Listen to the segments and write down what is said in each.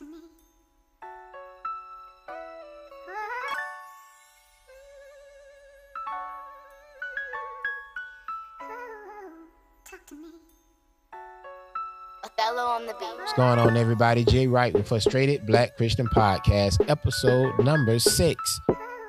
What's going on, everybody? Jay Wright with Frustrated Black Christian Podcast, episode number six.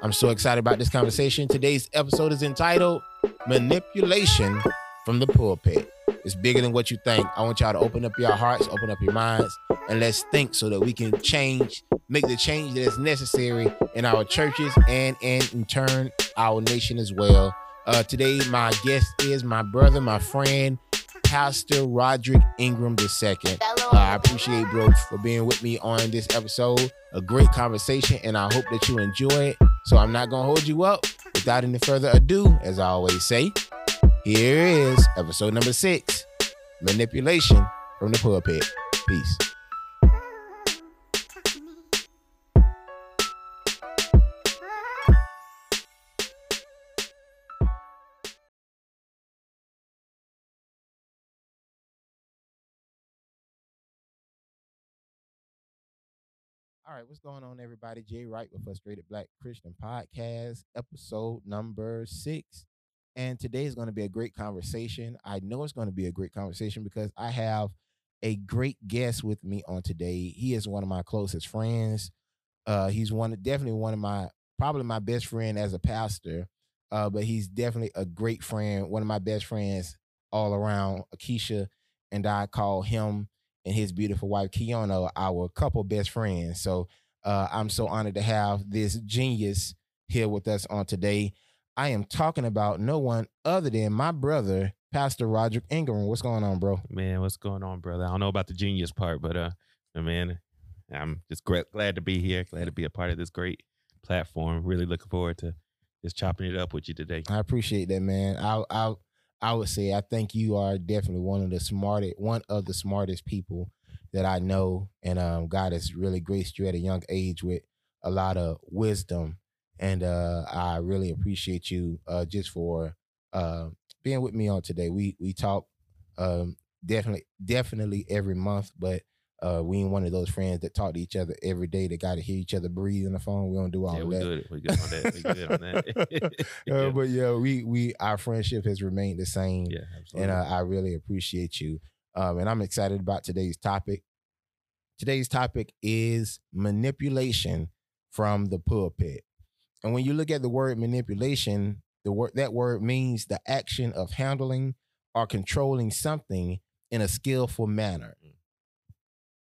I'm so excited about this conversation. Today's episode is entitled Manipulation from the Pulpit. It's bigger than what you think. I want y'all to open up your hearts, open up your minds, and let's think so that we can change, make the change that is necessary in our churches and, and in turn, our nation as well. Uh, today, my guest is my brother, my friend, Pastor Roderick Ingram II. Uh, I appreciate bro for being with me on this episode. A great conversation, and I hope that you enjoy it. So I'm not gonna hold you up. Without any further ado, as I always say, here is episode number six: manipulation from the pulpit. Peace. Right, what's going on, everybody? Jay Wright with Frustrated Black Christian Podcast, episode number six. And today is going to be a great conversation. I know it's going to be a great conversation because I have a great guest with me on today. He is one of my closest friends. Uh, he's one, definitely one of my, probably my best friend as a pastor. Uh, but he's definitely a great friend, one of my best friends all around. Akeisha and I call him and his beautiful wife Kiana our couple best friends. So uh, I'm so honored to have this genius here with us on today. I am talking about no one other than my brother, Pastor Roderick Ingram. What's going on, bro? Man, what's going on, brother? I don't know about the genius part, but uh, man, I'm just gra- glad to be here. Glad to be a part of this great platform. Really looking forward to just chopping it up with you today. I appreciate that, man. I I I would say I think you are definitely one of the smartest one of the smartest people that I know, and um, God has really graced you at a young age with a lot of wisdom, and uh, I really appreciate you uh, just for uh, being with me on today. We we talk um, definitely definitely every month, but. Uh, we ain't one of those friends that talk to each other every day. That got to hear each other breathe on the phone. We don't do all yeah, we that. good. We good on that. We good on that. Uh, but yeah, we we our friendship has remained the same, yeah, absolutely. and uh, I really appreciate you. Um, and I'm excited about today's topic. Today's topic is manipulation from the pulpit. And when you look at the word manipulation, the word that word means the action of handling or controlling something in a skillful manner.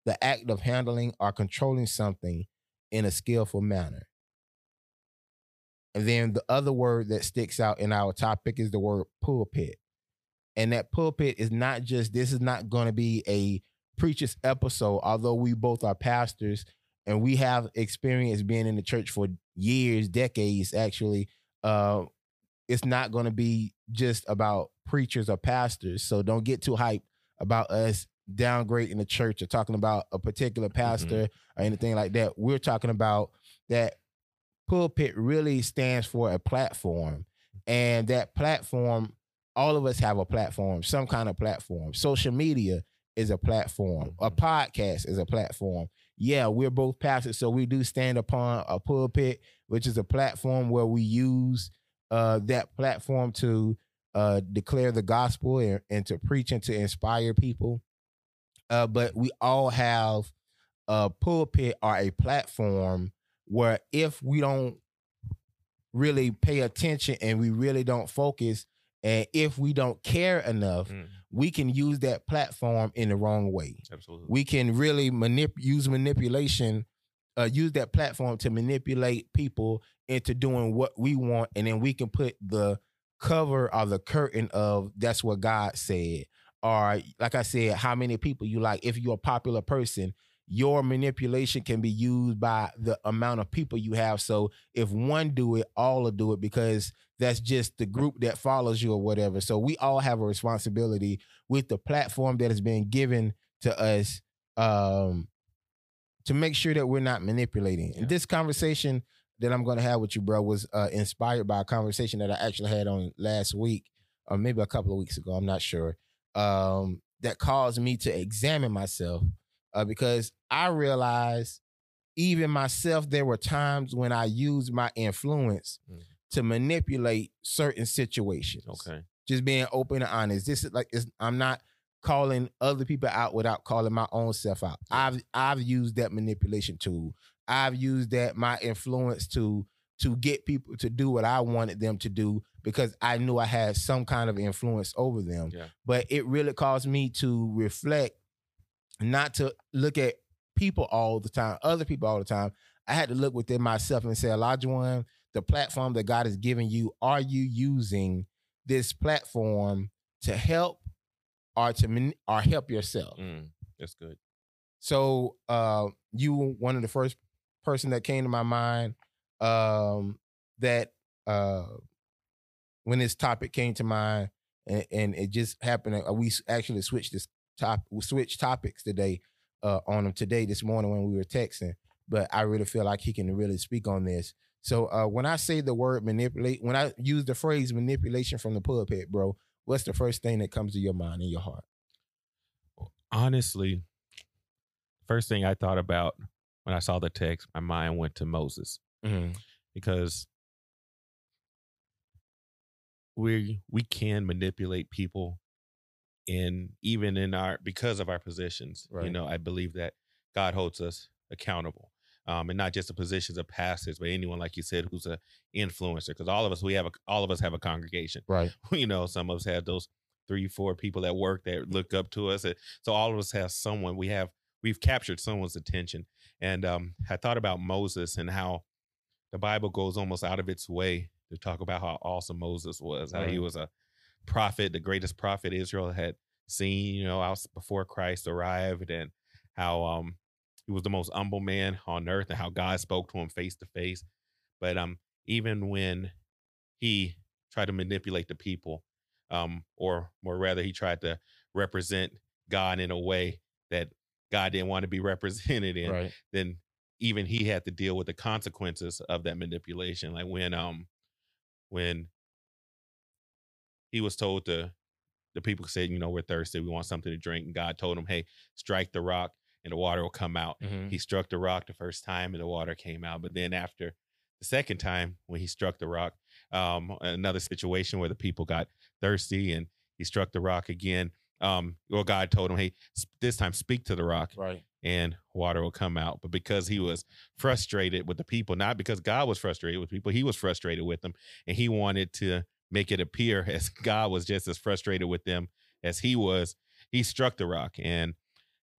The act of handling or controlling something in a skillful manner. And then the other word that sticks out in our topic is the word pulpit. And that pulpit is not just, this is not going to be a preacher's episode, although we both are pastors and we have experience being in the church for years, decades, actually. Uh, it's not going to be just about preachers or pastors. So don't get too hyped about us downgrading the church or talking about a particular pastor or anything like that. We're talking about that pulpit really stands for a platform. And that platform, all of us have a platform, some kind of platform. Social media is a platform, a podcast is a platform. Yeah, we're both pastors, so we do stand upon a pulpit, which is a platform where we use uh, that platform to uh, declare the gospel and, and to preach and to inspire people. Uh, but we all have a pulpit or a platform where if we don't really pay attention and we really don't focus and if we don't care enough Mm, we can use that platform in the wrong way. Absolutely. we can really manip- use manipulation uh, use that platform to manipulate people into doing what we want and then we can put the cover or the curtain of that's what god said or like i said how many people you like if you're a popular person your manipulation can be used by the amount of people you have so if one do it all will do it because that's just the group that follows you or whatever so we all have a responsibility with the platform that has been given to us um to make sure that we're not manipulating. Yeah. And this conversation that I'm going to have with you, bro, was uh, inspired by a conversation that I actually had on last week, or maybe a couple of weeks ago. I'm not sure. Um, that caused me to examine myself uh, because I realized even myself, there were times when I used my influence Mm. to manipulate certain situations. Okay. Just being open and honest. This is like it's, I'm not calling other people out without calling my own self out. I've I've used that manipulation tool. I've used that my influence to to get people to do what I wanted them to do because I knew I had some kind of influence over them. Yeah. But it really caused me to reflect, not to look at people all the time, other people all the time. I had to look within myself and say, Elijah one, the platform that God has given you, are you using this platform to help or to or help yourself? Mm, that's good. So uh, you were one of the first person that came to my mind um, that uh, when this topic came to mind, and, and it just happened. Uh, we actually switched this top, we switched topics today uh, on him today this morning when we were texting. But I really feel like he can really speak on this. So uh, when I say the word manipulate, when I use the phrase manipulation from the pulpit, bro, what's the first thing that comes to your mind and your heart? Honestly, first thing I thought about when I saw the text, my mind went to Moses because we we can manipulate people in even in our because of our positions. You know, I believe that God holds us accountable. Um, and not just the positions of pastors, but anyone like you said who's a influencer. Because all of us, we have a, all of us have a congregation. Right. you know, some of us have those three, four people that work that look up to us. So all of us have someone we have, we've captured someone's attention. And um, I thought about Moses and how the Bible goes almost out of its way to talk about how awesome Moses was, how he was a prophet, the greatest prophet Israel had seen, you know, out before Christ arrived, and how um he was the most humble man on earth, and how God spoke to him face to face. But um, even when he tried to manipulate the people, um, or more rather, he tried to represent God in a way that God didn't want to be represented in, Right. then even he had to deal with the consequences of that manipulation. Like when um when he was told to the people said, you know, we're thirsty, we want something to drink, and God told him, hey, strike the rock and the water will come out. Mhm. He struck the rock the first time and the water came out. But then after the second time, when he struck the rock, um, another situation where the people got thirsty and he struck the rock again. Um, well, God told him, hey, this time speak to the rock Right. And water will come out. But because he was frustrated with the people, not because God was frustrated with people, he was frustrated with them. And he wanted to make it appear as God was just as frustrated with them as he was. He struck the rock and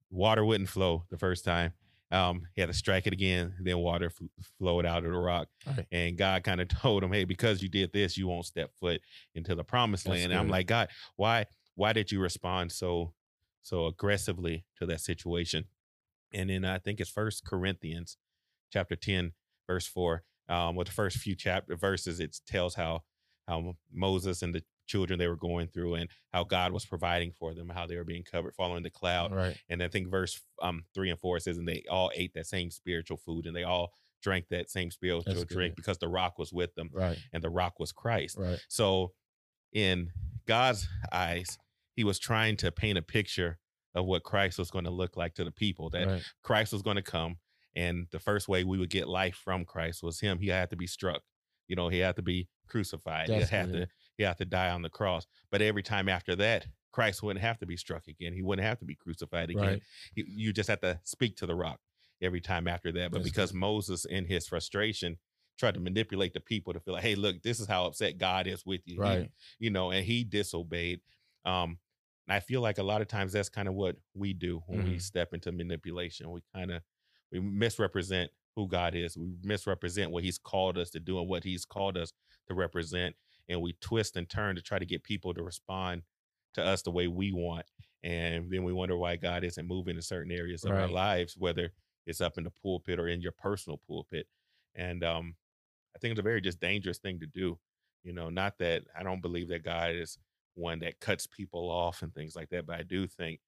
water wouldn't flow the first time. Um, he had to strike it again, then water f- flowed out of the rock. Right. And God kind of told him, Hey, because you did this, you won't step foot into the promised That's land. And I'm like, God, why why did you respond so so aggressively to that situation? And then I think it's First Corinthians chapter 10, verse 4. Um, with the first few chapter verses, it tells how how Moses and the children they were going through and how God was providing for them, how they were being covered, following the cloud. Right. And I think verse um three and four says, and they all ate that same spiritual food and they all drank that same spiritual That's drink good. because the rock was with them Right. and the rock was Christ. Right. So in God's eyes, he was trying to paint a picture of what Christ was going to look like to the people, that Right. Christ was going to come. And the first way we would get life from Christ was him. He had to be struck. You know, he had to be crucified. That's he had to he had to die on the cross. But every time after that, Christ wouldn't have to be struck again. He wouldn't have to be crucified again. Right. You, you just have to speak to the rock every time after that. But That's because good. Moses, in his frustration, tried to manipulate the people to feel like, hey, look, this is how upset God is with you. He- you know, and he disobeyed. Um, and I feel like a lot of times that's kind of what we do when we Mhm. step into manipulation. We kind of we misrepresent who God is. We misrepresent what He's called us to do and what He's called us to represent, and we twist and turn to try to get people to respond to us the way we want. And then we wonder why God isn't moving in certain areas of our lives, whether it's up in the pulpit or in your personal pulpit. And um, I think it's a very just dangerous thing to do. You know, not that I don't believe that God is one that cuts people off and things like that, but I do think,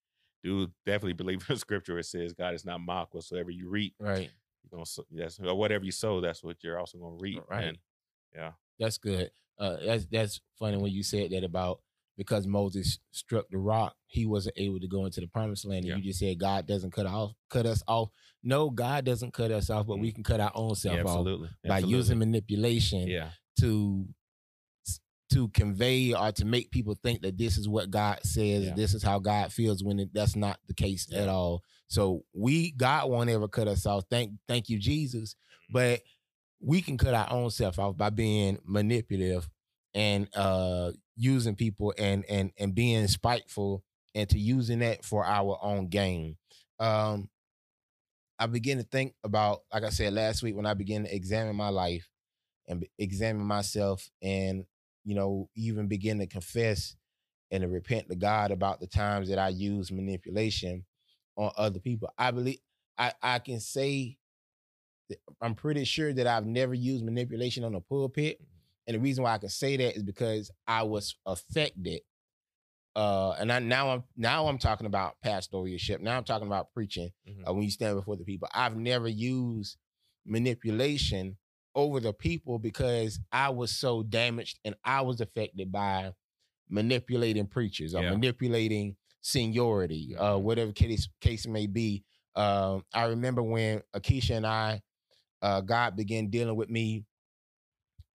do definitely believe in the scripture it says God is not mocked. Whatsoever you reap, Right. you're gonna that's or whatever you sow, that's what you're also gonna reap. Right. And yeah, That's good. Uh, that's that's funny when you said that about because Moses struck the rock, he wasn't able to go into the promised land. And Yeah. you just said God doesn't cut off, cut us off. No, God doesn't cut us off, but we can cut our own self Yeah, off absolutely. by Absolutely. using manipulation Yeah. to to convey or to make people think that this is what God says, Yeah. this is how God feels when it, that's not the case at all. So we God won't ever cut us off. Thank thank you Jesus, Mm-hmm. but we can cut our own self off by being manipulative and uh using people and and and being spiteful and to using that for our own gain. Um I begin to think about, like I said last week, when I began to examine my life and examine myself, and you know, even begin to confess and to repent to God about the times that I use manipulation on other people. I believe I I can say that I'm pretty sure that I've never used manipulation on a pulpit, and the reason why I can say that is because I was affected. Uh, and I now I'm now I'm talking about pastoralship. Now I'm talking about preaching Mhm. uh, when you stand before the people. I've never used manipulation over the people because I was so damaged and I was affected by manipulating preachers or Yeah. manipulating seniority, uh, Mhm. whatever case case may be. Um, I remember when Akeisha and I, uh, God began dealing with me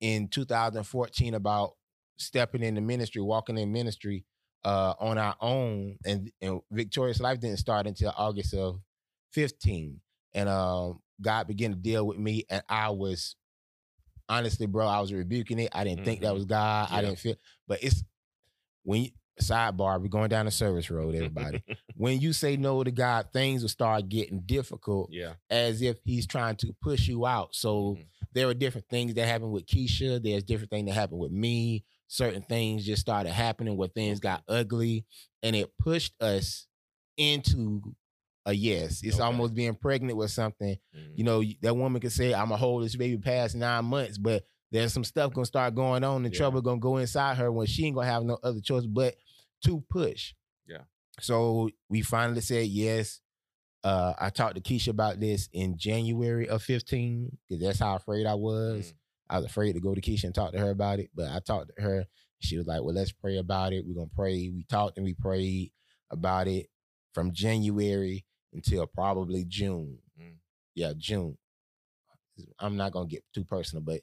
in 2014 about stepping into ministry, walking in ministry uh, on our own, and, and Victorious Life didn't start until August of 15. And um, God began to deal with me, and I was honestly, bro, I was rebuking it. I didn't think that Mhm. was God. I didn't feel, but it's when you, sidebar, we're going down the service road, everybody. when you say no to God, things will start getting difficult yeah. as if He's trying to push you out. So Mhm. there were different things that happened with Keisha. There's different things that happened with me. Certain things just started happening where things got ugly, and it pushed us into a yes. It's Okay. almost being pregnant with something. Mhm. You know, that woman could say, "I'm gonna hold this baby past nine months," but there's some stuff gonna start going on, and Yeah. trouble gonna go inside her when she ain't gonna have no other choice but to push. Yeah. So we finally said yes. Uh, I talked to Keisha about this in January of 15 because that's how afraid I was. Mm. I was afraid to go to Keisha and talk to her about it, but I talked to her. She was like, "Well, let's pray about it. We're gonna pray." We talked and we prayed about it from January until probably June. Mm. Yeah, June. I'm not gonna get too personal, but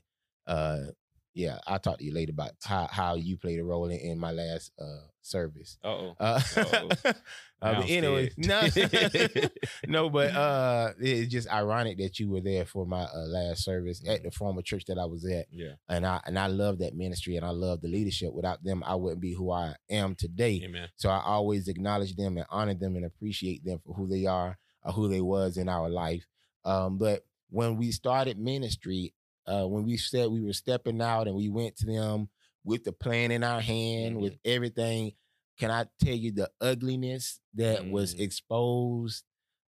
uh, yeah, I'll talk to you later about how how you played a role in, in my last uh service. Uh-oh. Uh, uh, but anyway, no, no, but uh, it's just ironic that you were there for my uh, last service at the former church that I was at, yeah. and I and I love that ministry and I love the leadership. Without them, I wouldn't be who I am today. Amen. So I always acknowledge them and honor them and appreciate them for who they are or who they was in our life. Um, but when we started ministry, uh, when we said we were stepping out and we went to them with the plan in our hand, with everything, can I tell you the ugliness that was Mhm. exposed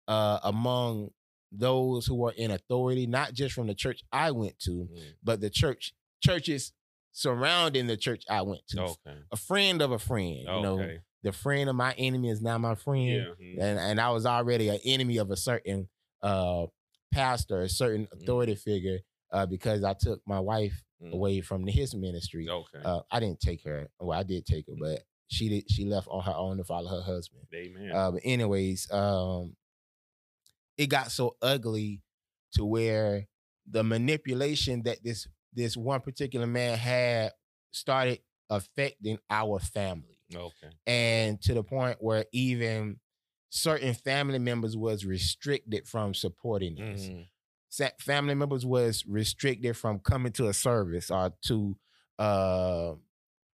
uh, among those who are in authority, not just from the church I went to, Mm. but the church churches surrounding the church I went to. Okay. A friend of a friend, you know, the friend of my enemy is now my friend. Yeah. Mhm. And and I was already an enemy of a certain uh pastor, a certain Mhm. authority figure, uh, because I took my wife Mm. away from his ministry. Okay. Uh, I didn't take her. Well, I did take her, but she did she left on her own to follow her husband. Amen. Uh, but anyways, um, it got so ugly to where the manipulation that this this one particular man had started affecting our family okay. and to the point where even certain family members was restricted from supporting us. Mhm. Family members was restricted from coming to a service or to uh,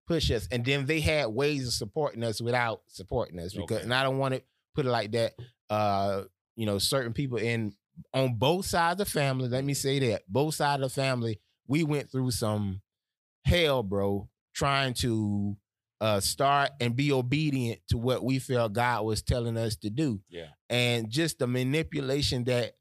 push us, and then they had ways of supporting us without supporting us. Because, Okay. and I don't want to put it like that. Uh, you know, certain people in on both sides of the family. Let me say that both sides of the family, we went through some hell, bro, trying to uh start and be obedient to what we felt God was telling us to do. Yeah. And just the manipulation that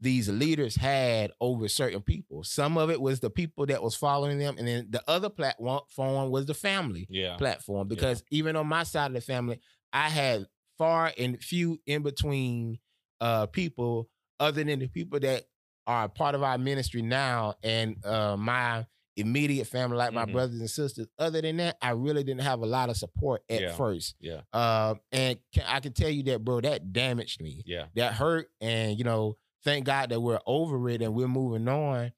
these leaders had over certain people. Some of it was the people that was following them, and then the other platform was the family Yeah. platform. Because even on my side of the family, I had far and few in between uh people other than the people that are part of our ministry now and uh my immediate family like my Mhm. brothers and sisters. Other than that, I really didn't have a lot of support at Yeah. first. Yeah. Uh, and can, I can tell you that, bro, that damaged me. Yeah. That hurt. And, you know, thank God that we're over it and we're moving on.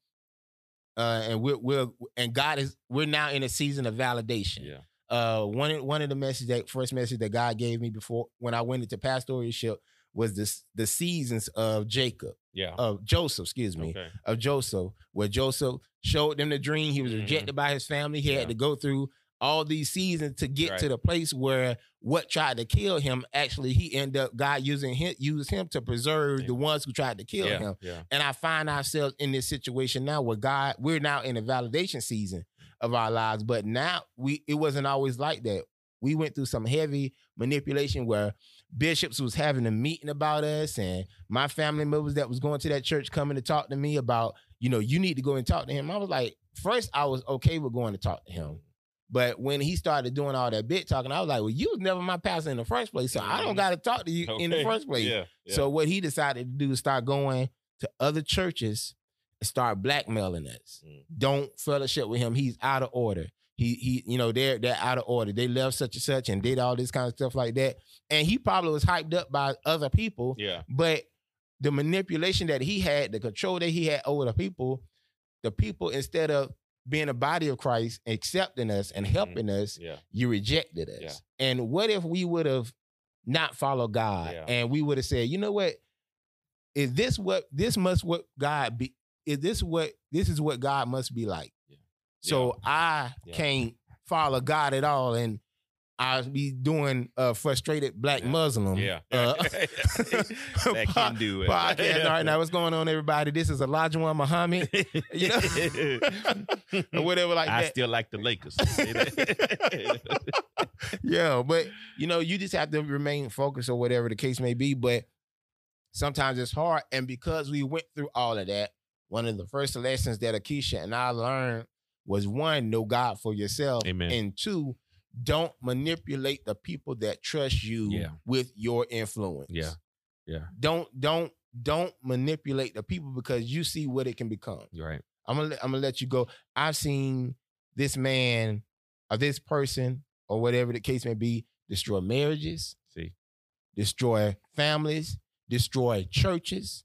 Uh, and we're, we're, and God is, we're now in a season of validation. Yeah. Uh, one, of- one of the messages that first message that God gave me before when I went into pastoralship was this, the seasons of Jacob, Yeah. of Joseph, excuse me Okay. of Joseph, where Joseph showed them the dream. He was Mhm. rejected by his family. He Yeah. had to go through all these seasons to get to the place where what tried to kill him actually he ended up God using him used him to preserve Yeah. the ones who tried to kill yeah. him. Yeah. And I find ourselves in this situation now where God, we're now in a validation season of our lives. But now we it wasn't always like that. We went through some heavy manipulation where bishops was having a meeting about us and my family members that was going to that church coming to talk to me about, you know, you need to go and talk to him. I was like, first I was okay with going to talk to him. But when he started doing all that bit talking, I was like, well, you was never my pastor in the first place. So I don't Mhm. got to talk to you in the first place. Yeah. yeah. So what he decided to do is start going to other churches and start blackmailing us. Mm. Don't fellowship with him. He's out of order. He he, you know, they're they're out of order. They left such and such and did all this kind of stuff like that. And he probably was hyped up by other people, yeah. but the manipulation that he had, the control that he had over the people, the people instead of being a body of Christ, accepting us and mm-hmm. helping us, Yeah. you rejected us. Yeah. And what if we would have not followed God Yeah. and we would have said, you know what? Is this what this must what God be? Is this what this is what God must be like? So I can't follow God at all, and I'll be doing a frustrated black. Muslim. Yeah. uh, that can do it. podcast. All right, now what's going on, everybody? This is Elijah One Muhammad, you know, or whatever like I that. still like the Lakers. yeah, but you know, you just have to remain focused or whatever the case may be. But sometimes it's hard, and because we went through all of that, one of the first lessons that Akeisha and I learned was one, know God for yourself, Amen. and two, don't manipulate the people that trust you Yeah. with your influence. Yeah. Yeah. Don't don't don't manipulate the people because you see what it can become. You're right. I'm gonna let- I'm gonna let you go. I've seen this man or this person or whatever the case may be destroy marriages, See. destroy families, destroy churches.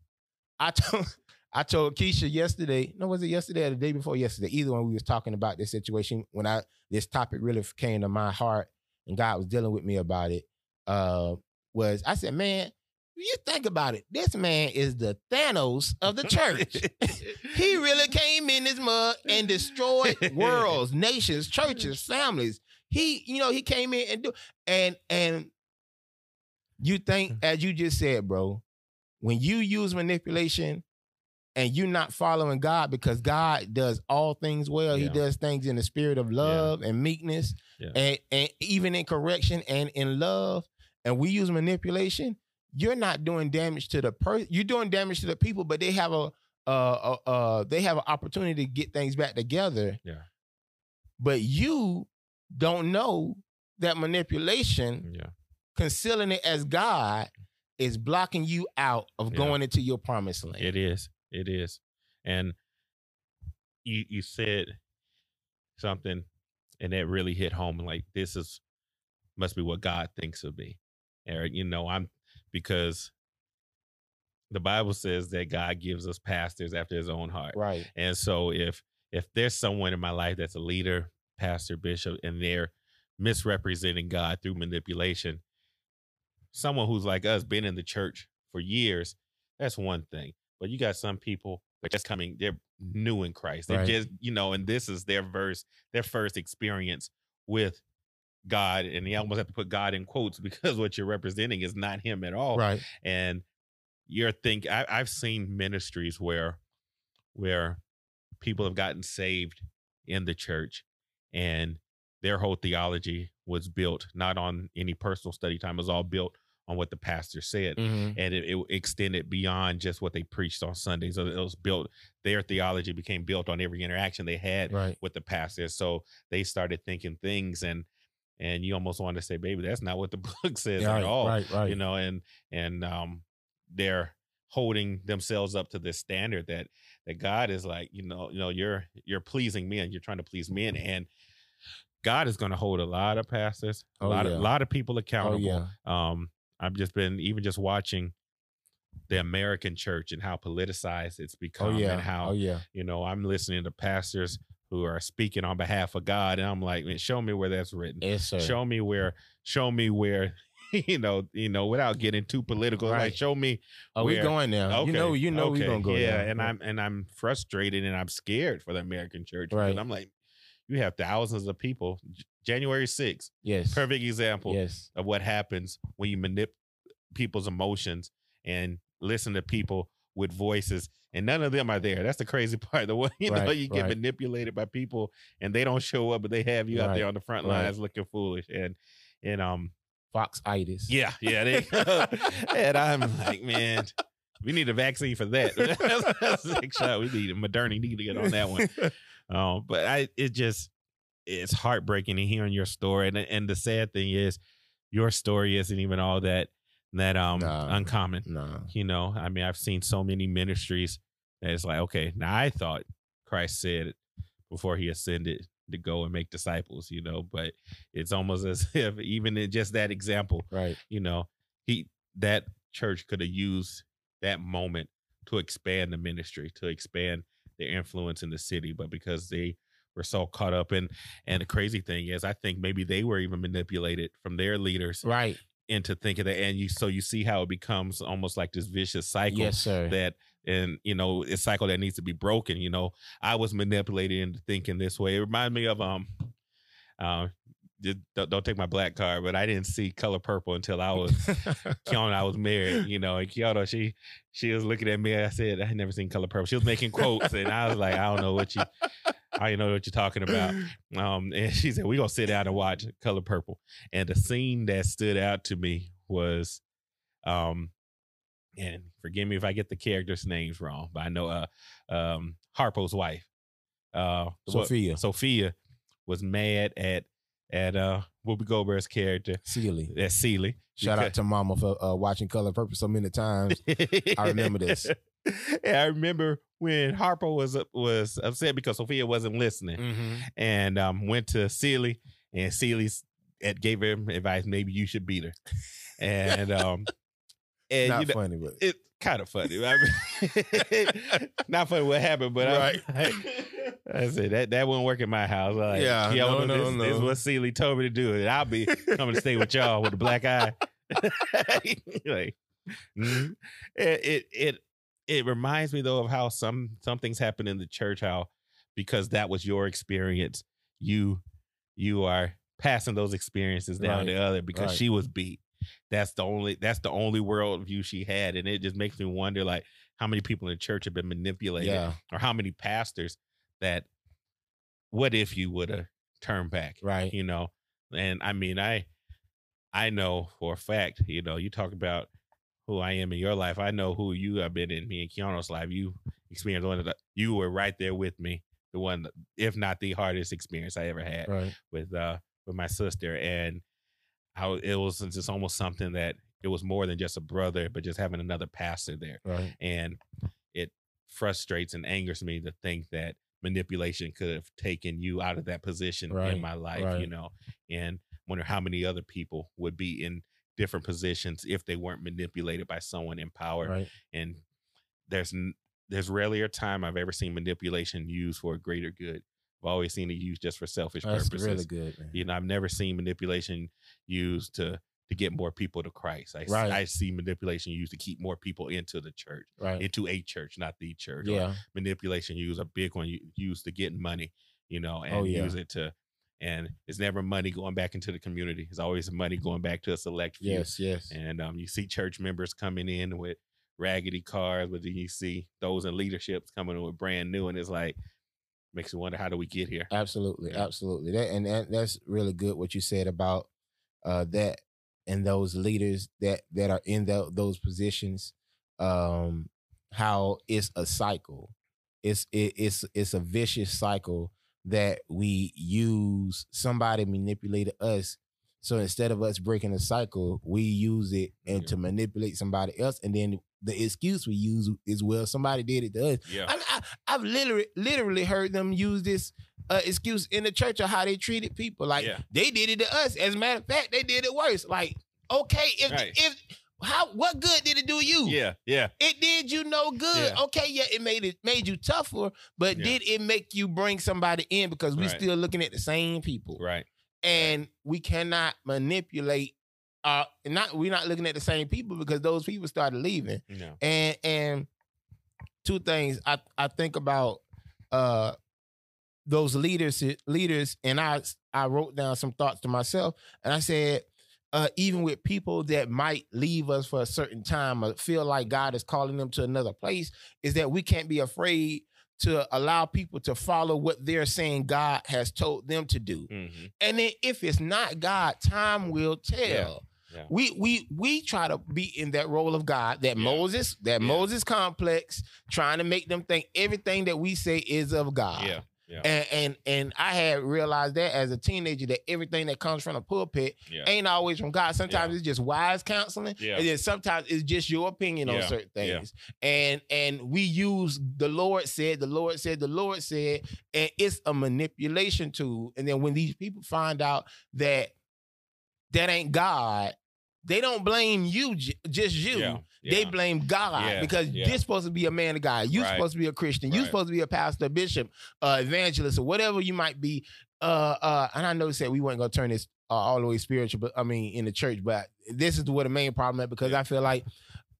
I told I told Keisha yesterday. No, was it yesterday or the day before yesterday? Either one. We was talking about this situation when I this topic really came to my heart and God was dealing with me about it. Uh, was I said, man, you think about it. This man is the Thanos of the church. He really came in this mud and destroyed worlds, nations, churches, families. He, you know, he came in and do and and you think, as you just said, bro, when you use manipulation and you're not following God because God does all things well, He does things in the spirit of love and meekness, Yeah. and and even in correction and in love, and we use manipulation, you're not doing damage to the person. You're doing damage to the people, but they have a uh, uh, uh, they have an opportunity to get things back together. Yeah. But you don't know that manipulation, Yeah. concealing it as God, is blocking you out of Yeah. going into your promised land. It is. It is. And you you said something and that really hit home like this is must be what God thinks of me. Eric, you know, I'm because the Bible says that God gives us pastors after his own heart. Right. And so if if there's someone in my life that's a leader, pastor, bishop, and they're misrepresenting God through manipulation, someone who's like us, been in the church for years, that's one thing. But you got some people that just coming, they're new in Christ. They're Right. just, you know, and this is their verse, their first experience with God. And you almost have to put God in quotes because what you're representing is not him at all Right. and you're think I, I've seen ministries where where people have gotten saved in the church and their whole theology was built not on any personal study time it was all built on what the pastor said Mhm. and it, it extended beyond just what they preached on sundays it was built their theology became built on every interaction they had Right. with the pastor so they started thinking things and and you almost want to say baby that's not what the book says right. at all Right. Right. you know and and um they're holding themselves up to this standard that that God is like, you know, you know, you're you're pleasing men, you're trying to please men, and God is going to hold a lot of pastors, a Oh, lot yeah. of lot of people Oh accountable. yeah. Um, I've just been even just watching the American church and how politicized it's Oh become, yeah. and how oh yeah. you know I'm listening to pastors who are speaking on behalf of God, and I'm like, man, show me where that's written. Yes, sir. Show me where. Show me where. You know, you know, without getting too political, like show me oh, we where- going now. You know, you know, we're gonna go. Yeah, there. and I'm and I'm frustrated and I'm scared for the American church Right. I'm like, you have thousands of people. January 6th, yes. perfect example Yes. of what happens when you manipulate people's emotions and listen to people with voices and none of them are there. That's the crazy part. The way you know you get right. manipulated by people and they don't show up, but they have you out there on the front right. lines looking foolish. And and um Fox itis. yeah, yeah, they, and I'm like, man, we need a vaccine for that. That's next shot. We need a Moderna need to get on that one. Um, but I, it just, it's heartbreaking to hearing your story, and and the sad thing is, your story isn't even all that that um Nah. uncommon. Nah. You know, I mean, I've seen so many ministries that it's like, okay, now I thought Christ said before he ascended to go and make disciples, you know, but it's almost as if even in just that example, Right. you know, he that church could have used that moment to expand the ministry, to expand their influence in the city, but because they were so caught up in and the crazy thing is I think maybe they were even manipulated from their leaders Right. into thinking that and you so you see how it becomes almost like this vicious cycle Yes, sir. that and you know a cycle that needs to be broken you know i was manipulated into thinking this way it reminded me of um uh don't, don't take my black card but i didn't see color purple until i was Kiana, I was married, you know, and Kiana, she she was looking at me. I said, I had never seen Color Purple. She was making quotes, and I was like, I don't know what you, I know what you're talking about. Um, and she said, We're gonna sit down and watch Color Purple. And the scene that stood out to me was, um, and forgive me if I get the characters' names wrong, but I know uh um Harpo's wife, uh what- Sophia. Sophia was mad at at uh Whoopi Goldberg's character Celie. at Celie. Shout out to Mama for uh, watching Color Purple so many times. I remember this. Yeah, I remember when Harpo was was upset because Sophia wasn't listening, Mm-hmm. and um, went to Celie, and Celie's it gave him advice. Maybe you should beat her, and um, and Not you know, funny, but it's kind of funny. I mean, not funny what happened, but Right. I, I said that that wouldn't work in my house. Like, Yeah, no, no, no, this, no. this is what Celie told me to do, and I'll be coming to stay with y'all with a black eye. like, mhm. it, it it it reminds me though of how some some things happen in the church. How because that was your experience, you you are passing those experiences down Right, to other because right. she was beat. That's the only that's the only worldview she had, and it just makes me wonder like how many people in the church have been manipulated, yeah, or how many pastors that. What if you would have turned back? right. you know and i mean i i know for a fact you know you talk about who i am in your life i know who you have been in me and Kiana's life. You experienced one of the you were right there with me the one if not the hardest experience i ever had Right. with uh with my sister. And how it was just almost something that it was more than just a brother but just having another pastor there. Right. and it frustrates and angers me to think that manipulation could have taken you out of that position Right, in my life you know and wonder how many other people would be in different positions if they weren't manipulated by someone in power Right. and there's there's rarely a time i've ever seen manipulation used for a greater good i've always seen it used just for selfish oh, That's purposes really good, man. you know i've never seen manipulation used to to get more people to christ i, Right. I see manipulation used to keep more people into the church Right. into a church, not the church. or Yeah. manipulation use a big one used to get money, you know, oh, and Oh, yeah. use it to, and it's never money going back into the community. It's always money going back to a select few. Yes. Yes. And um, you see church members coming in with raggedy cars, but then you see those in leaderships coming in with brand new, and it's like makes you wonder how do we get here? Absolutely, Yeah. absolutely. That and that, that's really good what you said about uh that and those leaders that that are in tho- those positions. Um, how it's a cycle. It's it, it's it's a vicious cycle that we use. Somebody manipulated us, So instead of us breaking the cycle, we use it and Yeah. to manipulate somebody else. And then the excuse we use is well, somebody did it to us. Yeah. I, I've literally literally heard them use this uh, excuse in the church of how they treated people. Like Yeah. they did it to us. As a matter of fact, they did it worse. Like okay, if Right. if how what good did it do you? Yeah. Yeah. It did you no good. Yeah. Okay, yeah, it made it made you tougher, but Yeah. did it make you bring somebody in because we Right. still looking at the same people? Right. And we cannot manipulate uh not we're not looking at the same people because those people started leaving. No. And and two things I I think about uh those leaders leaders and I I wrote down some thoughts to myself and I said uh, even with people that might leave us for a certain time or feel like God is calling them to another place, is that we can't be afraid to allow people to follow what they're saying God has told them to do. Mhm. And then if it's not God, time will tell. Yeah. We we we try to be in that role of God, that Yeah. Moses, that Yeah. Moses complex, trying to make them think everything that we say is of God. Yeah. Yeah. And and and I had realized that as a teenager that everything that comes from the pulpit Yeah. ain't always from God. Sometimes Yeah. it's just wise counseling, Yeah. and then sometimes it's just your opinion on certain things. And and we use the Lord said, the Lord said, the Lord said, and it's a manipulation tool. And then when these people find out that that ain't God, they don't blame you, just you. Yeah. They blame God Yeah, because yeah. you're supposed to be a man of God. You're Right. supposed to be a Christian. You're Right. supposed to be a pastor, bishop, uh, evangelist, or whatever you might be. Uh, uh, and I know said we weren't gonna turn this uh, all the way spiritual, but I mean in the church. But this is where the main problem is because Yeah. I feel like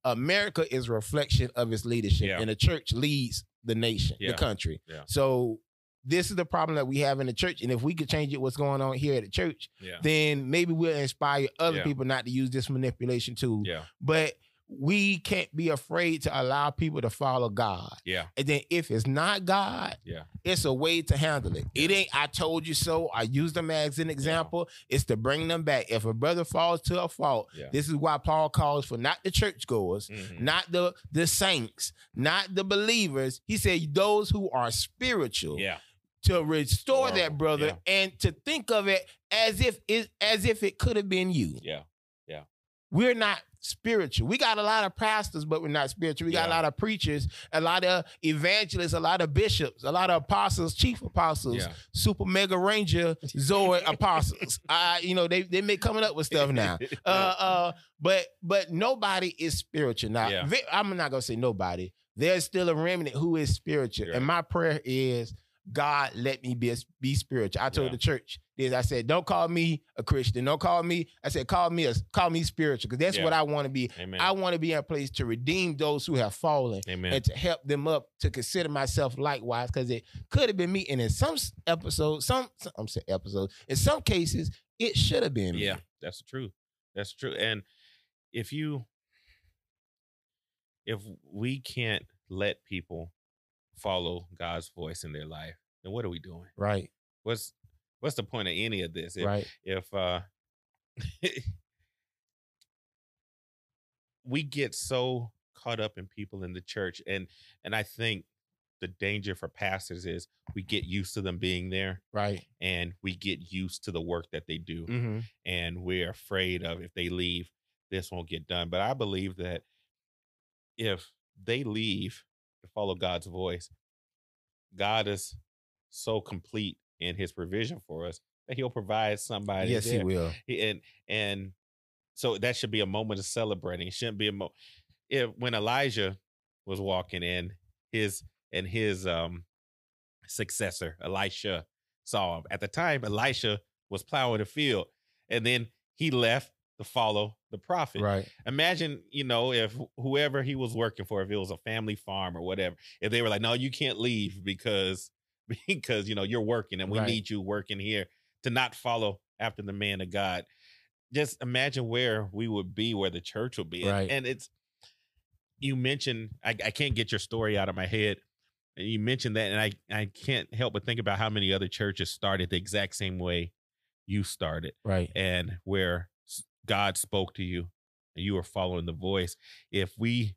America is a reflection of its leadership, Yeah. and the church leads the nation, Yeah. the country. Yeah. So this is the problem that we have in the church, and if we could change it, what's going on here at the church, Yeah. then maybe we'll inspire other Yeah. people not to use this manipulation tool Yeah. but we can't be afraid to allow people to follow God. Yeah. And then if it's not God, Yeah. it's a way to handle it. It ain't I told you so. I use them as an example. It's to bring them back. If a brother falls to a fault, Yeah. this is why Paul calls for not the churchgoers, Mhm. not the the saints, not the believers. He said those who are spiritual Yeah. To restore Wow. that brother Yeah. and to think of it as if it as if it could have been you Yeah. Yeah. We're not spiritual. We got a lot of pastors, but we're not spiritual. We got a lot of preachers, a lot of evangelists, a lot of bishops, a lot of apostles, chief apostles, Yeah. super mega ranger, Zoe apostles. I, you know, they they may coming up with stuff now. Uh, uh, but but nobody is spiritual now. Yeah. I'm not gonna say nobody. There's still a remnant who is spiritual, and my prayer is. God, let me be be spiritual. I told Yeah. the church this. I said, "Don't call me a Christian. Don't call me." I said, "Call me a call me spiritual because that's Yeah. what I want to be. Amen. I want to be in a place to redeem those who have fallen Amen. and to help them up to consider myself likewise because it could have been me. And in some episodes, some, some I'm saying episodes, in some cases, it should have been me. Yeah, that's the truth. That's true. And if you if we can't let people follow God's voice in their life, then what are we doing? Right. What's what's the point of any of this? If right. if uh we get so caught up in people in the church and and I think the danger for pastors is we get used to them being there Right. and we get used to the work that they do Mm-hmm. and we're afraid of if they leave, this won't get done. But I believe that if they leave to follow God's voice, God is so complete in his provision for us that he'll provide somebody. Yes, he will. And and so that should be a moment of celebrating. It shouldn't be a mo if when Elijah was walking in, his and his um successor, Elisha, saw him. At the time, Elisha was plowing the field, and then he left to follow the prophet. Right. Imagine, you know, if whoever he was working for, if it was a family farm or whatever, if they were like, "No, you can't leave because because you know you're working and we Right. need you working here to not follow after the man of God." Just imagine where we would be, where the church would be, And- Right. and it's you mentioned I, I can't get your story out of my head. And You mentioned that, and I I can't help but think about how many other churches started the exact same way you started Right. and where God spoke to you and you are following the voice. If we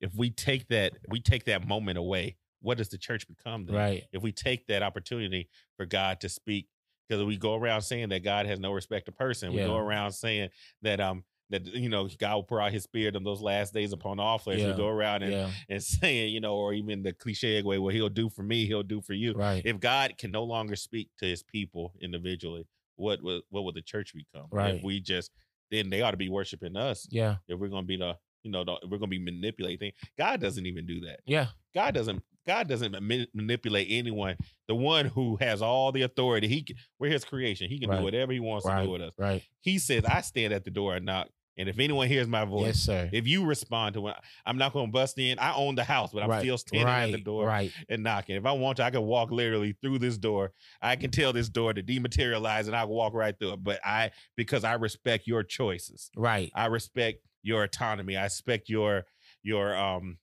if we take that we take that moment away, what does the church become then? Right. If we take that opportunity for God to speak because we go around saying that God has no respect to person. We go around saying that um that you know God will pour out His Spirit in those last days upon all flesh. Yeah. We go around and, Yeah, and saying you know, or even the cliche way, what He'll do for me, He'll do for you. right. If God can no longer speak to His people individually, what would what would the church become? Right. If we just then they ought to be worshiping us. yeah, If we're gonna be the you know the, we're gonna be manipulating, God doesn't even do that. yeah, God doesn't God doesn't ma- manipulate anyone. The one who has all the authority, he can, we're his creation. He can Right. do whatever he wants to do with us. right. He says, "I stand at the door and knock, and if anyone hears my voice, Yes, sir. if you respond to it, I'm not going to bust in. I own the house, but I'm Right, still standing right, at the door Right, and knocking. If I want to, I can walk literally through this door. I can tell this door to dematerialize, and I can walk right through it. But I, because I respect your choices, right. I respect your autonomy. I respect your your um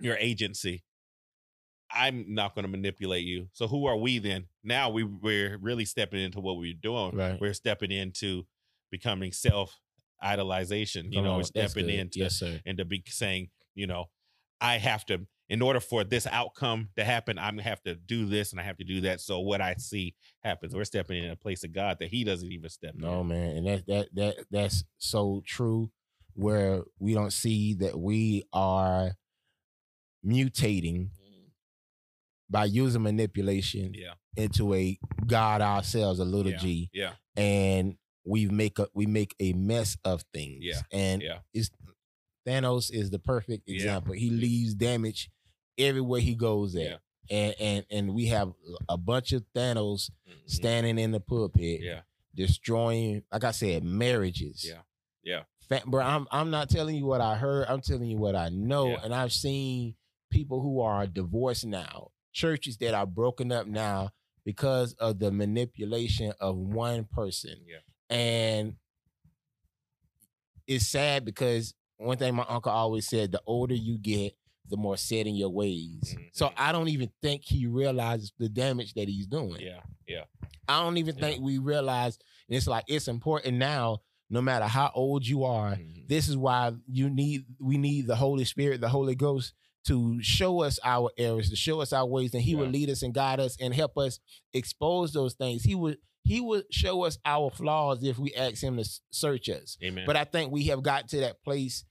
your agency. I'm not going to manipulate you. So who are we then? Now we we're really stepping into what we're doing. Right. We're stepping into becoming self idolization. You Come know, oh, on, stepping good. into yes, sir. into be saying, you know, I have to in order for this outcome to happen, I'm gonna have to do this and I have to do that. So what I see happens. We're stepping in a place of God that He doesn't even step No, in. man, and that that that that's so true. Where we don't see that we are mutating mm. by using manipulation Yeah, into a God ourselves, a little Yeah. G, yeah, and we make a we make a mess of things. Yeah. and yeah, it's Thanos is the perfect Yeah. example. He leaves damage everywhere he goes at. Yeah. And and and we have a bunch of Thanos Mhm. standing in the pulpit, yeah, destroying, like I said, marriages. Yeah. Yeah. Fa- bro, I'm I'm not telling you what I heard. I'm telling you what I know, Yeah. and I've seen people who are divorced now, churches that are broken up now because of the manipulation of one person. Yeah. And it's sad because one thing my uncle always said: the older you get, the more set in your ways. So Mhm. I don't even think he realizes the damage that he's doing. yeah, yeah, I don't even Yeah. think we realize. And it's like it's important now, no matter how old you are. Mhm. This is why you need we need the Holy Spirit, the Holy Ghost to show us our errors, to show us our ways, and He Yeah. will lead us and guide us and help us expose those things. He would He would show us our flaws if we ask Him to search us. Amen. But I think we have got to that place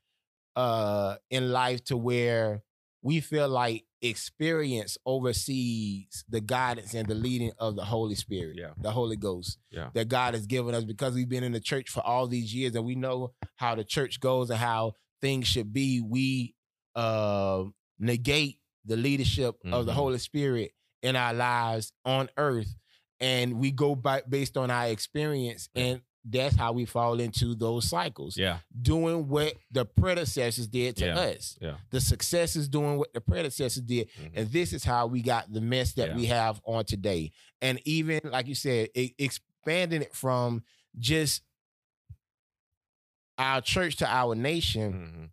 uh in life to where we feel like experience oversees the guidance and the leading of the Holy Spirit, Yeah. the Holy Ghost Yeah. that God has given us because we've been in the church for all these years and we know how the church goes and how things should be. We uh, negate the leadership of the Mhm. Holy Spirit in our lives on earth and we go by based on our experience and that's how we fall into those cycles yeah, doing what the predecessors did to Yeah. us yeah, the successors doing what the predecessors did Mhm. and this is how we got the mess that Yeah. we have on today and even like you said e- expanding it from just our church to our nation Mhm.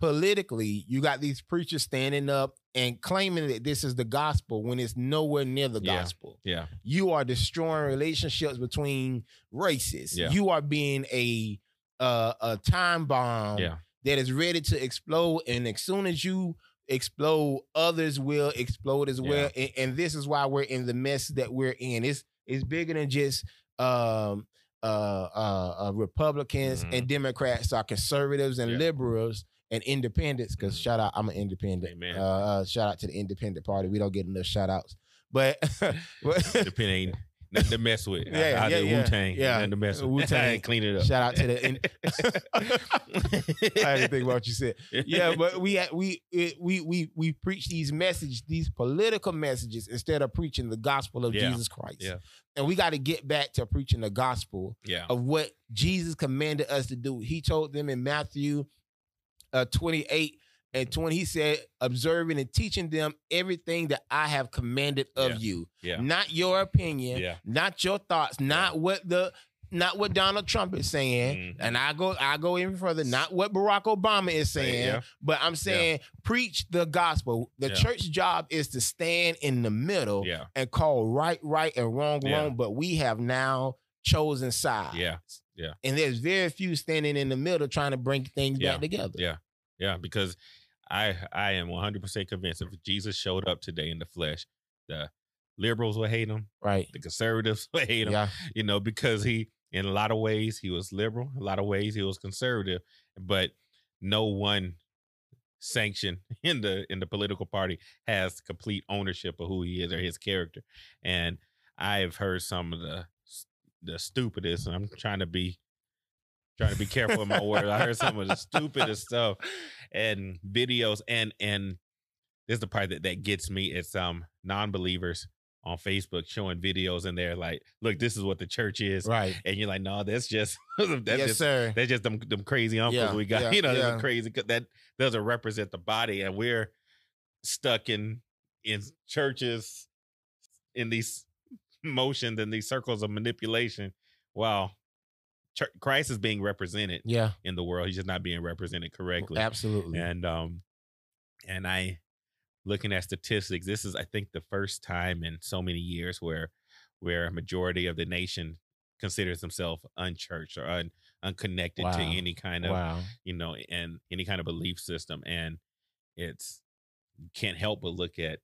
Politically you got these preachers standing up and claiming that this is the gospel when it's nowhere near the Yeah. gospel yeah, you are destroying relationships between races. Yeah. You are being a uh, a time bomb yeah, that is ready to explode, and as soon as you explode, others will explode as well. And, and this is why we're in the mess that we're in. It's it's bigger than just um, uh, uh, uh, Republicans Mhm. and Democrats are conservatives and liberals and independence Because Mhm. shout out, I'm an independent. Amen. Uh, uh, shout out to the independent party. We don't get enough shout outs. But, but Depending, nothing to mess with. Yeah, I, yeah, yeah. Wu Tang. Yeah. nothing to mess with. Wu-Tang. clean it up. shout out to the. In- I didn't think about what you said. Yeah, but we we we we we preach these messages, these political messages, instead of preaching the gospel of Yeah. Jesus Christ. Yeah. And we got to get back to preaching the gospel yeah, of what Jesus commanded us to do. He told them in Matthew uh, 28 and 20, he said, observing and teaching them everything that I have commanded of Yeah. you. yeah, Not your opinion, yeah, not your thoughts, not what the not what Donald Trump is saying. Mhm. And I go I go even further, not what Barack Obama is saying, Yeah. but I'm saying preach the gospel. The Yeah. church job is to stand in the middle yeah, and call right right and wrong Yeah. wrong, but we have now chosen sides. Yeah. Yeah. And there's very few standing in the middle trying to bring things Yeah. back together. Yeah. yeah. Because I I am 100 percent convinced if Jesus showed up today in the flesh, the liberals will hate him, Right. the conservatives will hate him, Yeah. you know, because he, in a lot of ways, he was liberal. A lot of ways, he was conservative. But no one sanction in the in the political party has complete ownership of who he is or his character. And I've heard some of the the stupidest. And I'm trying to be trying to be careful with my words. I heard some of the stupidest stuff and videos and and this is the part that, that gets me. It's um non-believers on Facebook showing videos and they're like, look, this is what the church is. Right. And you're like, no, that's just that's yes, just sir. that's just them them crazy uncles Yeah, we got. yeah, you know, yeah. crazy that doesn't represent the body, and we're stuck in in churches in these motions than these circles of manipulation. Wow, Christ is being represented Yeah. in the world. He's just not being represented correctly. Absolutely. And um, and I looking at statistics, this is I think the first time in so many years where where a majority of the nation considers themselves unchurched or un, unconnected to any kind of wow. you know and any kind of belief system and it's can't help but look at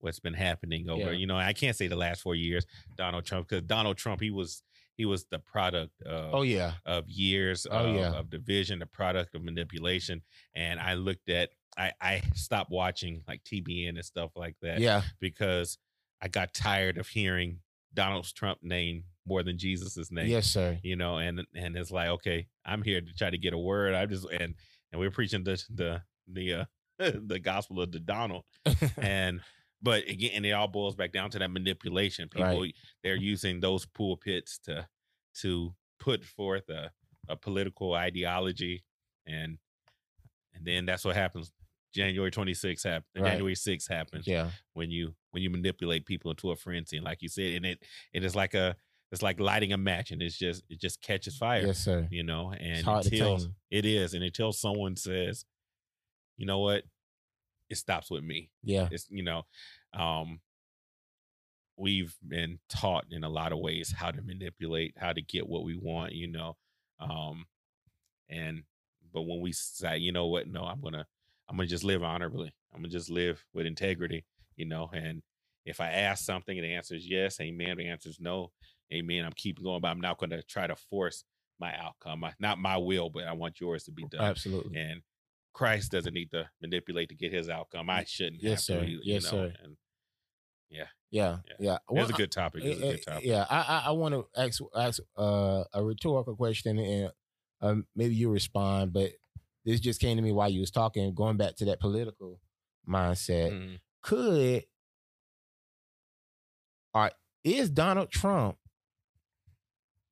what's been happening over Yeah. you know i can't say the last four years donald trump because donald trump he was he was the product of Oh yeah. of years Oh, of, yeah. of division, the product of manipulation. And I looked at, I, I stopped watching like TBN and stuff like that Yeah. because I got tired of hearing Donald Trump name more than Jesus's name. Yes, sir. You know, and and it's like, okay, I'm here to try to get a word. I just and and we're preaching the the the uh the gospel of the Donald and but again and it all boils back down to that manipulation people Right. they're using those pulpits to to put forth a, a political ideology and and then that's what happens january 26th happen Right. january 6th happens yeah. when you when you manipulate people into a frenzy and like you said and it it is like a it's like lighting a match and it's just it just catches fire Yes, sir. you know and until it is and until someone says you know what it stops with me Yeah. it's you know um we've been taught in a lot of ways how to manipulate how to get what we want you know um and but when we say you know what no i'm gonna i'm gonna just live honorably i'm gonna just live with integrity you know and if i ask something and the answer is yes amen the answer is no amen i'm keeping going but i'm not gonna try to force my outcome I- not my will but i want yours to be done Absolutely. and Christ doesn't need to manipulate to get his outcome. I shouldn't. Yes, have sir. To, you Yes, know? sir. And Yeah. Yeah. Yeah. it Well, was a good topic. It was a Uh, good uh, topic. Yeah, I I, I want to ask ask uh, a rhetorical question, and um, maybe you respond. But this just came to me while you was talking, going back to that political mindset. Mhm. Could or is Donald Trump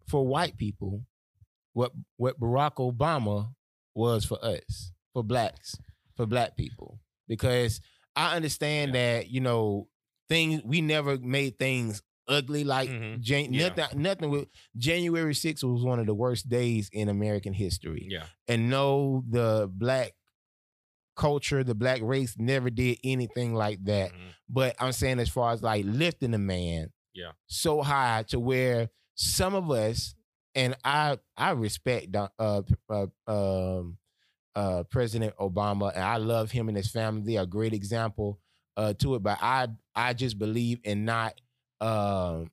for white people what what Barack Obama was for us, for blacks, for black people? Because I understand that you know things we never made things ugly like Mhm. Jan- Yeah. nothing nothing with January 6th was one of the worst days in American history Yeah. and no the black culture the black race never did anything like that Mhm. but i'm saying as far as like lifting a man Yeah. so high to where some of us and i i respect uh, uh um uh president obama and i love him and his family they are a great example uh to it but i i just believe in not um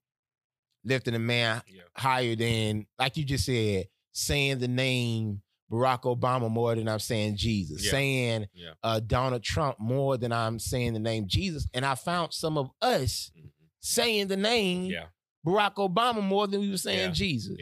lifting a man Yeah. higher than like you just said saying the name Barack Obama more than I'm saying Jesus, Yeah. saying Yeah. uh, Donald Trump more than I'm saying the name Jesus. And I found some of us Mhm. saying the name. Barack Obama more than we were saying. Jesus.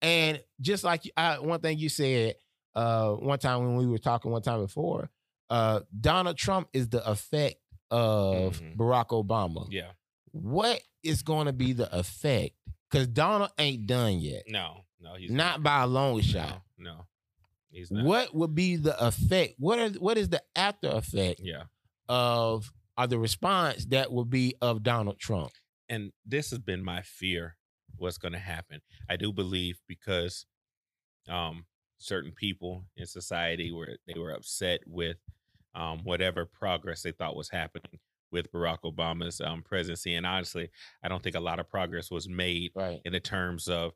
And just like I, one thing you said uh, one time when we were talking one time before, uh, Donald Trump is the effect of Mhm. Barack Obama. Yeah. What is going to be the effect? Because Donald ain't done yet, No. No. He's not by a long shot. No. No. He's not. What would be the effect? What are what is the after effect Yeah. of or the response that will be of Donald Trump? and this has been my fear what's going to happen i do believe because um certain people in society were they were upset with um whatever progress they thought was happening with barack obama's um presidency and honestly i don't think a lot of progress was made Right. in the terms of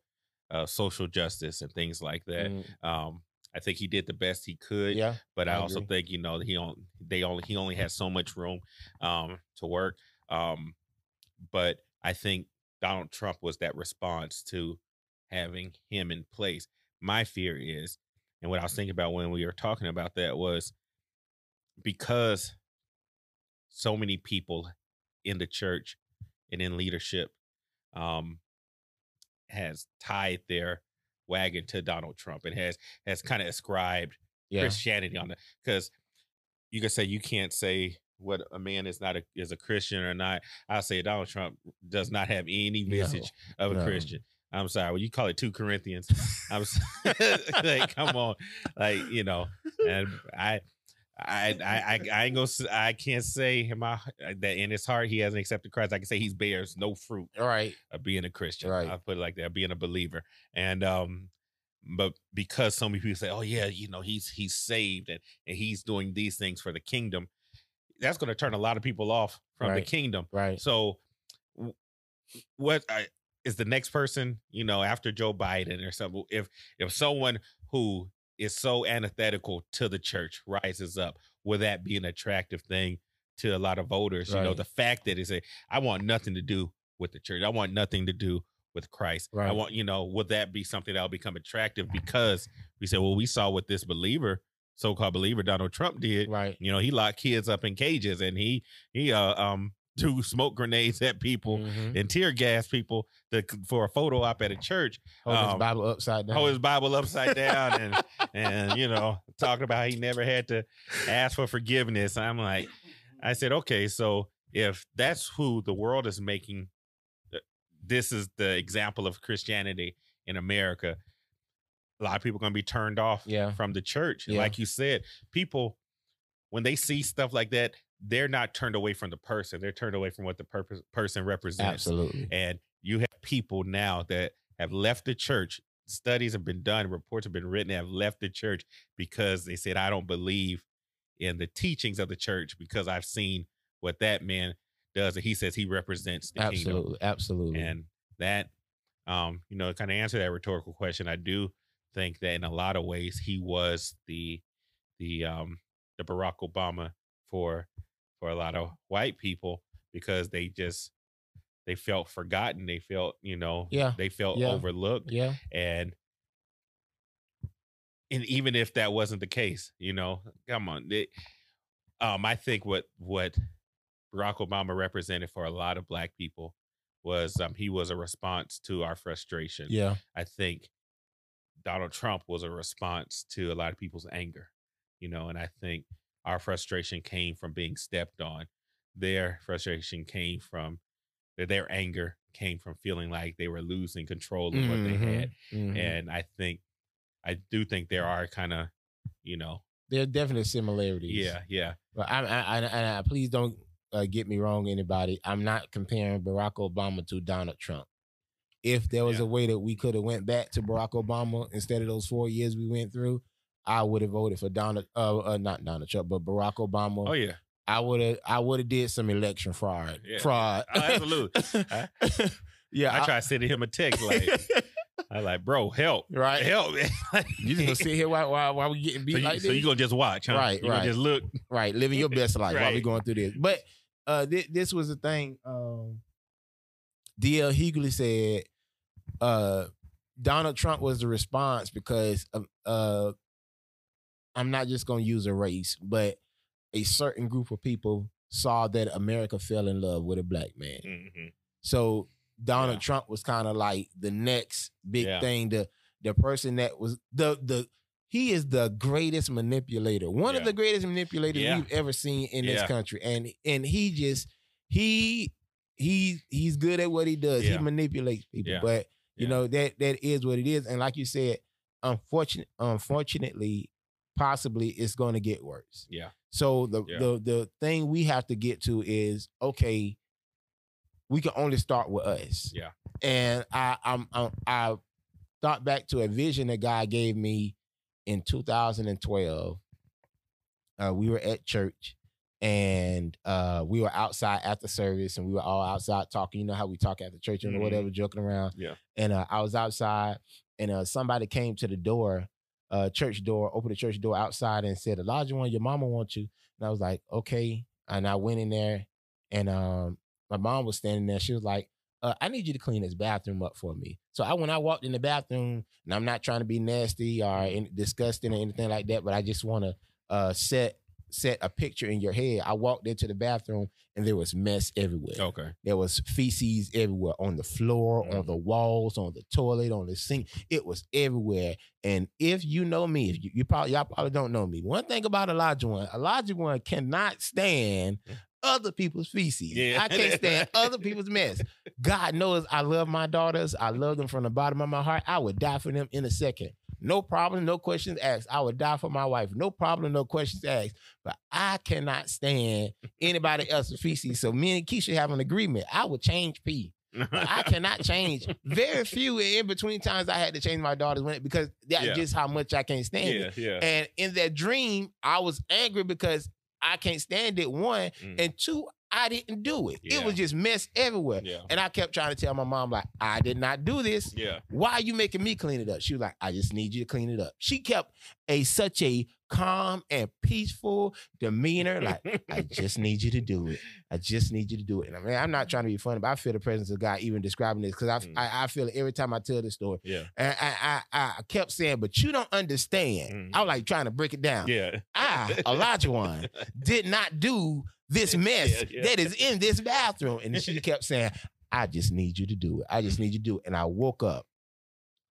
uh, social justice and things like that Mm, um i think he did the best he could yeah. but I, I also agree. think you know he on they only he only has so much room um to work. Um but I think Donald Trump was that response to having him in place. My fear is, and what I was thinking about when we were talking about that was because so many people in the church and in leadership um, has tied their wagon to Donald Trump and has has kind of ascribed Yeah. Christianity on it because you can say you can't say what a man is not a is a Christian or not. I'll say Donald Trump does not have any No, message of a no. Christian. I'm sorry. When you call it two Corinthians, I'm like, come on, like you know, and I. I, I I I ain't gonna I can't say in my that in his heart he hasn't accepted Christ. I can say he's bears no fruit All right. of being a Christian. Right. I'll put it like that, being a believer. And um, but because so many people say, Oh yeah, you know, he's he's saved and, and he's doing these things for the kingdom, that's gonna turn a lot of people off from the kingdom. Right. So what I, is the next person, you know, after Joe Biden or something, if if someone who is so antithetical to the church rises up, will that be an attractive thing to a lot of voters? You know, the fact that it's a I want nothing to do with the church. I want nothing to do with Christ. Right. I want, you know, would that be something that'll become attractive because we said, well, we saw what this believer, so-called believer Donald Trump did. Right. You know, he locked kids up in cages and he he uh um threw smoke grenades at people Mhm. and tear gas people to, for a photo op at a church. Hold his um, Bible upside down. Hold his Bible upside down and and you know talking about he never had to ask for forgiveness. I'm like, I said, okay, so if that's who the world is making, uh, this is the example of Christianity in America. A lot of people are going to be turned off Yeah. from the church. Yeah. Like you said, people when they see stuff like that, they're not turned away from the person. They're turned away from what the purpose, person represents. Absolutely. And you have people now that have left the church. Studies have been done, reports have been written, have left the church because they said, I don't believe in the teachings of the church because I've seen what that man does. And he says he represents the kingdom. Absolutely. Absolutely. And that, um, you know, kind of answer that rhetorical question. I do think that in a lot of ways he was the the um the Barack Obama for for a lot of white people because they just they felt forgotten. They felt, you know, Yeah. they felt Yeah. overlooked. yeah. And and even if that wasn't the case, you know, come on. They, um, I think what what Barack Obama represented for a lot of black people was um he was a response to our frustration. Yeah. I think Donald Trump was a response to a lot of people's anger, you know, and I think our frustration came from being stepped on. Their frustration came from their, their anger came from feeling like they were losing control of what they had. Mhm. And I think I do think there are kind of, you know, there are definite similarities. yeah, yeah. But I, I, I, and I, please don't uh, get me wrong, anybody. I'm not comparing Barack Obama to Donald Trump. If there was Yeah. a way that we could have went back to Barack Obama instead of those four years we went through, I would have voted for Donald, uh, uh, not Donald Trump, but Barack Obama. Oh yeah. I would have, I would have did some election fraud, Yeah. fraud. Oh, absolutely. I- yeah, I try sending him a text like I like, bro, help. right. Help. You just gonna sit here while while, while we getting beat so, you, like so this? you gonna just watch, huh? Right, you right. just look. right living your best life while we Right. going through this but uh thi- this was the thing um dl hughley said uh donald trump was the response because uh i'm not just gonna use a race but a certain group of people saw that america fell in love with a black man Mhm. so Donald Yeah. Trump was kind of like the next big Yeah. thing. The the person that was the the he is the greatest manipulator. One of the greatest manipulators Yeah. we've ever seen in this country. And and he just he he he's good at what he does. Yeah. He manipulates people. Yeah. But you Yeah. know that that is what it is. And like you said, unfortunate unfortunately, possibly it's going to get worse. Yeah. So the Yeah. the the thing we have to get to is okay. We can only start with us. Yeah. And I I'm, I'm I thought back to a vision that God gave me in 2012. Uh, we were at church and uh, we were outside after the service and we were all outside talking. You know how we talk after church and Mhm. whatever, joking around. Yeah. And uh, I was outside and uh, somebody came to the door, uh, church door, opened the church door outside and said, Elijah, one, your mama wants you. And I was like, okay. And I went in there and um, my mom was standing there. She was like, uh, I need you to clean this bathroom up for me. So I when I walked in the bathroom, and I'm not trying to be nasty or in, disgusting or anything like that, but I just want to uh, set set a picture in your head. I walked into the bathroom and there was mess everywhere. Okay. There was feces everywhere on the floor, on Mhm. the walls, on the toilet, on the sink. It was everywhere. And if you know me, if you, you probably y'all probably don't know me. One thing about LaJuan, Elijah one cannot stand other people's feces. Yeah. I can't stand other people's mess. God knows I love my daughters. I love them from the bottom of my heart. I would die for them in a second. No problem, no questions asked. I would die for my wife. No problem, no questions asked. But I cannot stand anybody else's feces. So me and Keisha have an agreement. I would change pee. I cannot change. Very few in between times I had to change my daughter's when because that's Yeah. just how much I can't stand it. yeah, yeah. And in that dream, I was angry because I can't stand it. One Mm. and two, I didn't do it. It was just mess everywhere. yeah. And I kept trying to tell my mom, like, I did not do this. Yeah. Why are you making me clean it up? She was like, I just need you to clean it up. She kept a such a calm and peaceful demeanor. Like, I just need you to do it. I just need you to do it. And I mean, I'm not trying to be funny, but I feel the presence of God even describing this because I, Mm. I I feel it every time I tell this story. Yeah. And I I, I kept saying, but you don't understand. Mm. I was like trying to break it down. Yeah. I, LaJuan, did not do this mess Yeah, yeah. that is in this bathroom. And she kept saying, I just need you to do it. I just need you to do it. And I woke up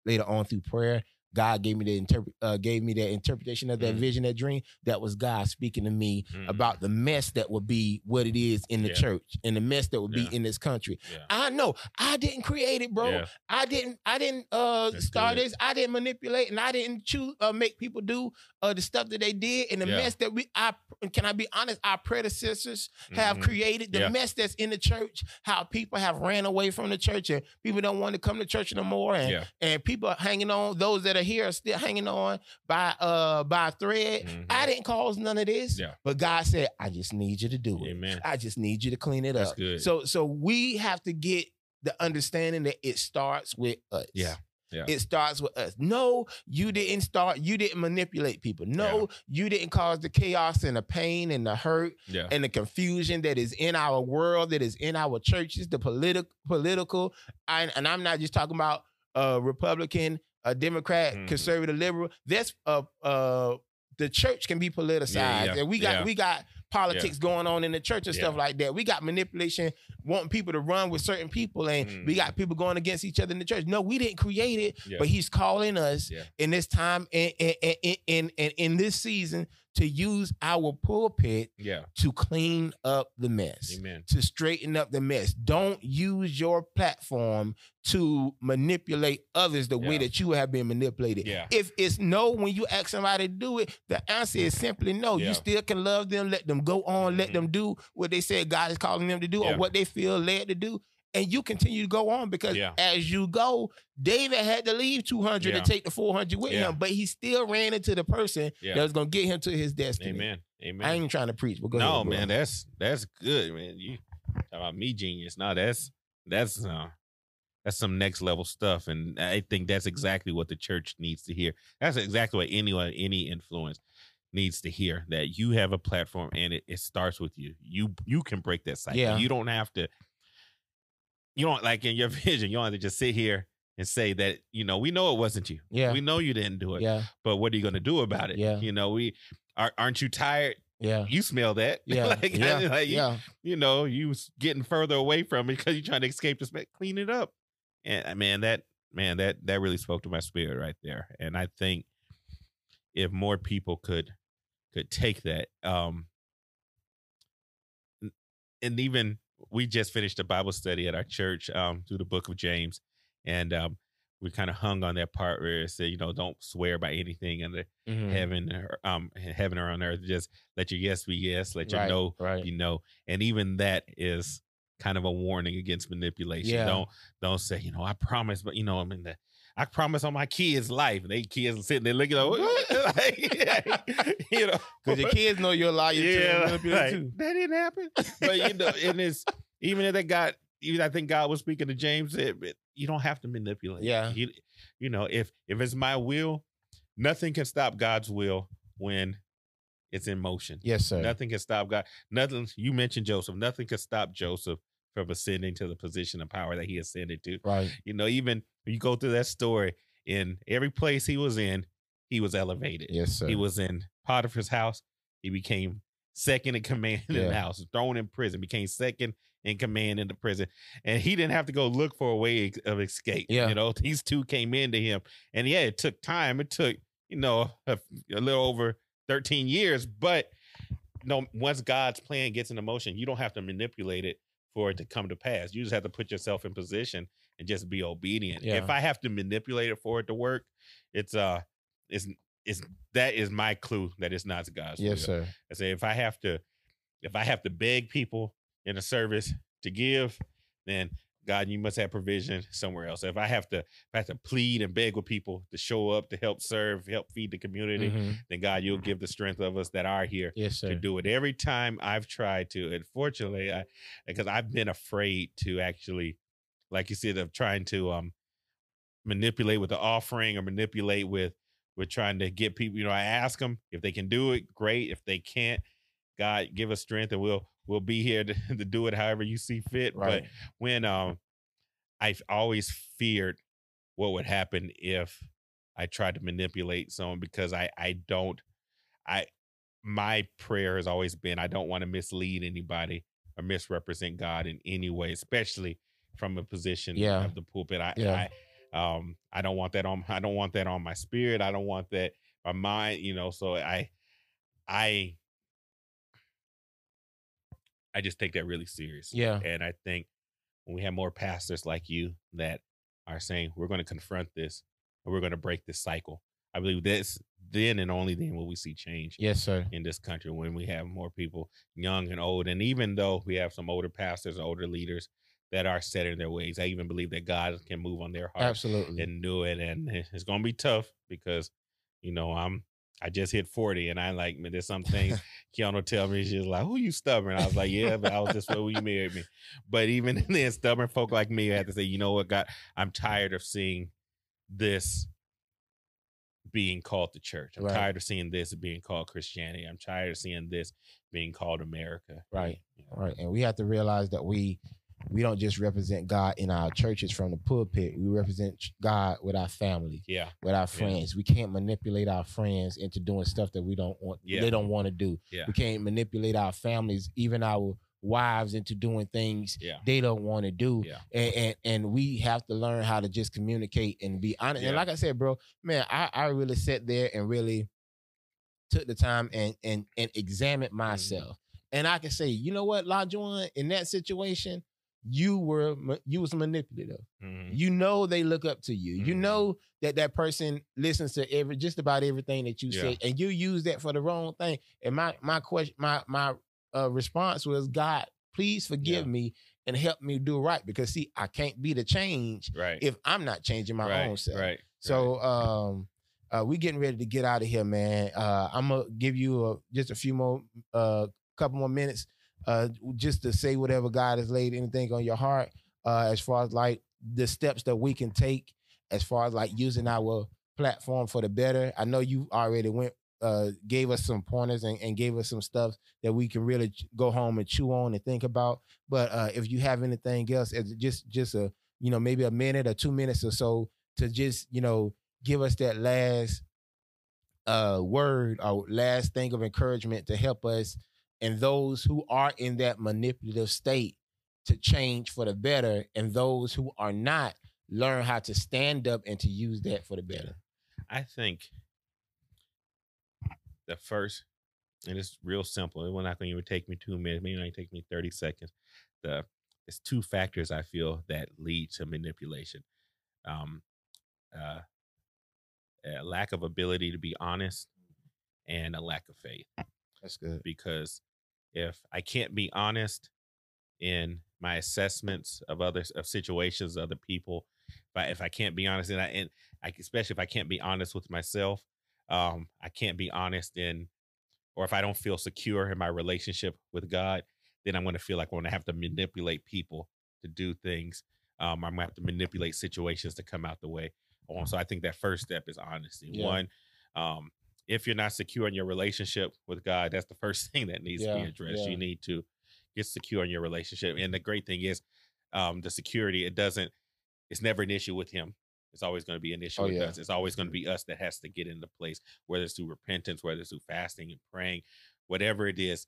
later on through prayer. God gave me the interpret uh, gave me that interpretation of that Mhm. vision, that dream. That was God speaking to me Mm. about the mess that would be what it is in the Yeah. church and the mess that would Yeah. be in this country. Yeah. I know I didn't create it, bro. I didn't. I didn't uh That's start good. this. I didn't manipulate, and I didn't choose uh, make people do uh the stuff that they did and the mess that we. I can I be honest? Our predecessors have Mhm. created the mess that's in the church. How people have ran away from the church and people don't want to come to church no more, and and people are hanging on. Those that here are still hanging on by uh by a thread. Mhm. I didn't cause none of this, Yeah. but God said, "I just need you to do it. Amen. I just need you to clean it That's up." good. So so we have to get the understanding that it starts with us. Yeah, yeah. It starts with us. No, you didn't start, you didn't manipulate people. No, you didn't cause the chaos and the pain and the hurt yeah. and the confusion that is in our world, that is in our churches, the political political. And, and I'm not just talking about uh Republican, a Democrat, Mhm. conservative, liberal. That's uh uh the church can be politicized. Yeah, yeah, And we got yeah. we got politics going on in the church and stuff like that. We got manipulation, wanting people to run with certain people, and we Mhm. got people going against each other in the church. No, we didn't create it, but he's calling us in this time and in, in, in, in, in this season to use our pulpit yeah. to clean up the mess Amen. to straighten up the mess. Don't use your platform to manipulate others the way that you have been manipulated. Yeah. If it's no when you ask somebody to do it, the answer is simply no. Yeah. You still can love them, let them go on, let Mhm. them do what they said God is calling them to do Yeah. or what they feel led to do. And you continue to go on because Yeah. as you go, David had to leave 200 Yeah. to take the 400 with Yeah. him, but he still ran into the person that was going to get him to his destiny. Amen. Amen. I ain't even trying to preach, but go no, ahead. man, that's that's good, man. You talk about me genius. No, that's that's uh that's some next level stuff. And I think that's exactly what the church needs to hear. That's exactly what anyone, any influence needs to hear. That you have a platform and it, it starts with you. You you can break that cycle. Yeah. You don't have to you don't like in your vision, you don't have to just sit here and say that, you know, we know it wasn't you. Yeah. We know you didn't do it. Yeah, But what are you gonna do about it? Yeah. You know, we are aren't you tired? yeah, You smell that. yeah, like, yeah, like, you, yeah. you know, you getting further away from it because you're trying to escape this. Clean it up, and uh, man, that man, that that really spoke to my spirit right there. And I think if more people could could take that, um, and even we just finished a Bible study at our church um, through the Book of James, and um, we kind of hung on that part where it said, you know, don't swear by anything under Mhm. heaven, or, um, heaven or on earth. Just let your yes be yes, let your Right, no right. you know and even that is kind of a warning against manipulation Yeah. don't don't say you know i promise but you know i mean the, i promise on my kids life they kids are sitting there looking like, what? like you know Because your kids know you're a liar yeah too. like, too. that didn't happen but you know and it's even if they got even i think god was speaking to james it, it- you don't have to manipulate Yeah. you, you know if if it's my will nothing can stop god's will when it's in motion Yes, sir. Nothing can stop God. Nothing. You mentioned Joseph. Nothing can stop Joseph from ascending to the position of power that he ascended to. Right. You know, even when you go through that story, in every place he was in, he was elevated. Yes, sir. He was in Potiphar's house. He became second in command in the house, thrown in prison, became second in command in the prison. And he didn't have to go look for a way of escape. Yeah. You know, these two came into him. And yeah, it took time. It took, you know, a, a little over 13 years. But no, once God's plan gets into motion, you don't have to manipulate it for it to come to pass. You just have to put yourself in position and just be obedient. Yeah. If I have to manipulate it for it to work, it's uh it's it's that is my clue that it's not God's yes, will. sir. I say if I have to if I have to beg people in a service to give, then God, you must have provision somewhere else. If I have to if I have to plead and beg with people to show up to help serve, help feed the community, Mhm. then God, you'll give the strength of us that are here Yes, to do it. Every time I've tried to, unfortunately, I because I've been afraid to actually, like you said, of trying to um manipulate with the offering or manipulate with with trying to get people. You know, I ask them if they can do it, great. If they can't, God give us strength, and we'll we'll be here to, to do it however you see fit. Right. But when um, I've always feared what would happen if I tried to manipulate someone because I I don't I my prayer has always been I don't want to mislead anybody or misrepresent God in any way, especially from a position Yeah. of the pulpit. I, Yeah. I um I don't want that on I don't want that on my spirit. I don't want that my mind, you know, so I I I just take that really serious. Yeah. And I think when we have more pastors like you that are saying we're going to confront this and we're going to break this cycle, I believe that's then and only then will we see change Yes, sir. in this country when we have more people, young and old. And even though we have some older pastors, older leaders that are set in their ways, I even believe that God can move on their hearts, Absolutely. and do it. And it's going to be tough because, you know, I'm. I just hit 40 and I like, man, there's some things Kiana tell me, she's like, who you stubborn? I was like, yeah, but I was just when you married me. But even then, stubborn folk like me had to say, you know what, God, I'm tired of seeing this being called the church. I'm Right. tired of seeing this being called Christianity. I'm tired of seeing this being called America. Right. You know? Right. And we have to realize that we we don't just represent God in our churches from the pulpit. We represent God with our family, Yeah. with our friends. We can't manipulate our friends into doing stuff that we don't want Yeah. they don't want to do. Yeah. We can't manipulate our families, even our wives into doing things Yeah. they don't want to do. Yeah. And, and and we have to learn how to just communicate and be honest. And like I said, bro, man, I, I really sat there and really took the time and and and examined Mm-hmm. myself. And I can say, you know what, LaJuan, in that situation, you were you was manipulative. Mhm. You know they look up to you. You Mhm. know that that person listens to every just about everything that you Yeah. say, and you use that for the wrong thing. And my my question, my my uh, response was, God, please forgive Yeah. me and help me do right because see, I can't be the change Right. if I'm not changing my right. own self. Right. So um uh we getting ready to get out of here, man. Uh I'm gonna give you a, just a few more uh couple more minutes uh just to say whatever God has laid anything on your heart uh as far as like the steps that we can take as far as like using our platform for the better. I know you already went uh gave us some pointers and, and gave us some stuff that we can really go home and chew on and think about. But uh if you have anything else, as just just a you know maybe a minute or two minutes or so to just you know give us that last uh word or last thing of encouragement to help us and those who are in that manipulative state to change for the better and those who are not learn how to stand up and to use that for the better I think the first, and it's real simple. It will not going to even take me two minutes. Maybe it only take me thirty seconds. The it's two factors I feel that lead to manipulation. Um, uh, a lack of ability to be honest, and a lack of faith. that's good Because if I can't be honest in my assessments of other of situations, other people, if I if I can't be honest, and I and I especially if I can't be honest with myself, um, I can't be honest in, or if I don't feel secure in my relationship with God, then I'm going to feel like I'm going to have to manipulate people to do things. Um, I'm going to have to manipulate situations to come out the way. Um, so I think that first step is honesty. Yeah. One, um, if you're not secure in your relationship with God, that's the first thing that needs to be addressed. yeah. You need to get secure in your relationship. And the great thing is, um, the security it doesn't. It's never an issue with him. It's always going to be an issue Oh, with yeah. us. It's always going to be us that has to get into place, whether it's through repentance, whether it's through fasting and praying, whatever it is.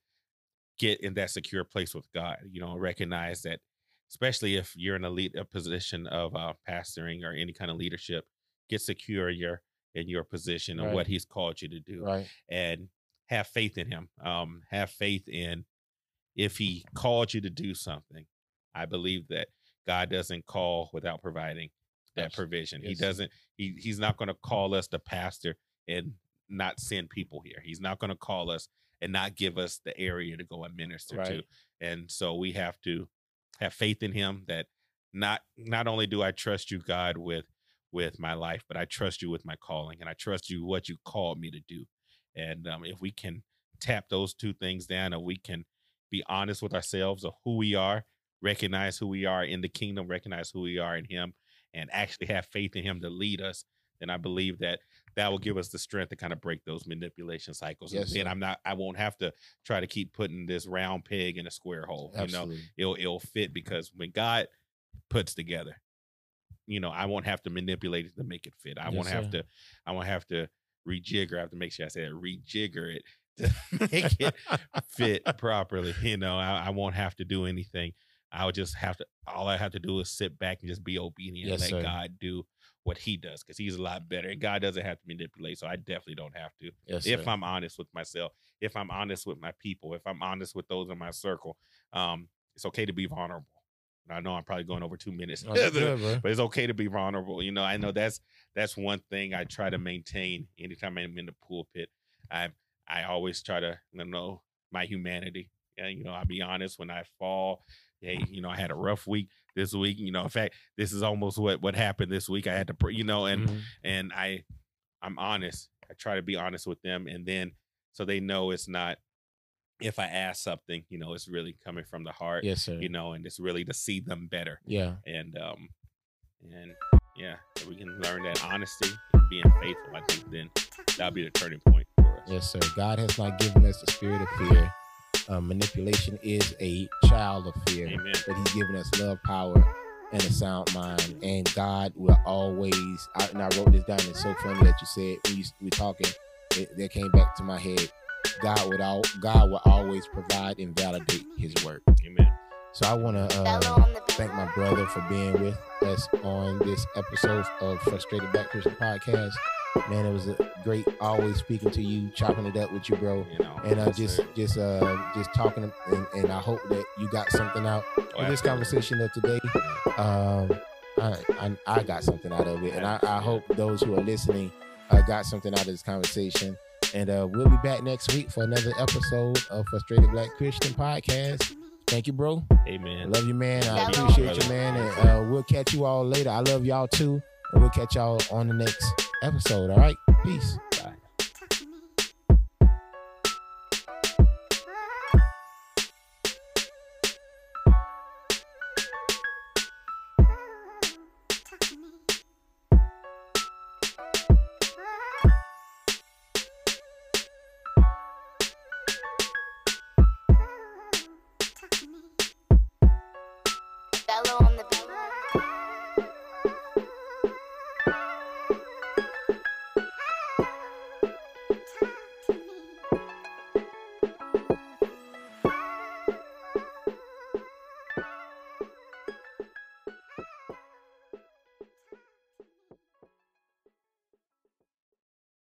Get in that secure place with God. You know, recognize that, especially if you're in a lead a position of uh, pastoring or any kind of leadership, get secure in your in your position and Right. what He's called you to do Right. and have faith in him. Um, have faith in if he called you to do something. I believe that God doesn't call without providing that Abs- provision. He doesn't. He he's not going to call us to pastor and not send people here. He's not going to call us and not give us the area to go and minister to. And so we have to have faith in him that not not only do I trust you, God, with with my life, but I trust you with my calling, and I trust you what you called me to do. And um, if we can tap those two things down, and we can be honest with ourselves of who we are, recognize who we are in the kingdom, recognize who we are in Him, and actually have faith in Him to lead us, then I believe that that will give us the strength to kind of break those manipulation cycles. Yes, and. I'm not, I won't have to try to keep putting this round peg in a square hole. You know, it'll it'll fit because when God puts together, you know, I won't have to manipulate it to make it fit. I Yes, won't have sir. to, I won't have to rejigger. I have to make sure I said rejigger it to make it fit properly. You know, I, I won't have to do anything. I'll just have to. All I have to do is sit back and just be obedient Yes, and let sir. God do what He does because He's a lot better. And God doesn't have to manipulate, so I definitely don't have to Yes, if sir. I'm honest with myself, if I'm honest with my people, if I'm honest with those in my circle, um, it's okay to be vulnerable. I know I'm probably going over two minutes, Oh, good, but it's okay to be vulnerable. You know, I know that's that's one thing I try to maintain anytime I'm in the pulpit. I I always try to you know my humanity. And you know, I'll be honest when I fall. Hey, you know, I had a rough week this week. You know, in fact, this is almost what what happened this week. I had to, you know, and Mhm. and I I'm honest. I try to be honest with them and then so they know it's not if I ask something, you know, it's really coming from the heart, Yes, sir. you know, and it's really to see them better. Yeah. And um and yeah, if we can learn that honesty and being faithful, I think then that'll be the turning point for us. Yes, sir. God has not given us the spirit of fear. Uh, manipulation is a child of fear, Amen. but He's given us love, power, and a sound mind. And God will always. I, and I wrote this down. It's so funny that you said when you we talking. It, that came back to my head. God would all. God will always provide and validate His work. Amen. So I want to uh, on the beat. thank my brother for being with us on this episode of Frustrated Black Christian Podcast. Man, it was a great always speaking to you, chopping it up with you, bro. You know. And uh, yes, just sir. just uh just talking and, and I hope that you got something out Oh, of this conversation of today. Um I, I I got something out of it, and I, I hope those who are listening uh, got something out of this conversation. And uh, we'll be back next week for another episode of Frustrated Black Christian Podcast. Thank you, bro. I Amen. love you, man. I Love appreciate brother. you, man. And uh, we'll catch you all later. I love y'all too. And we'll catch y'all on the next episode. All right. Peace.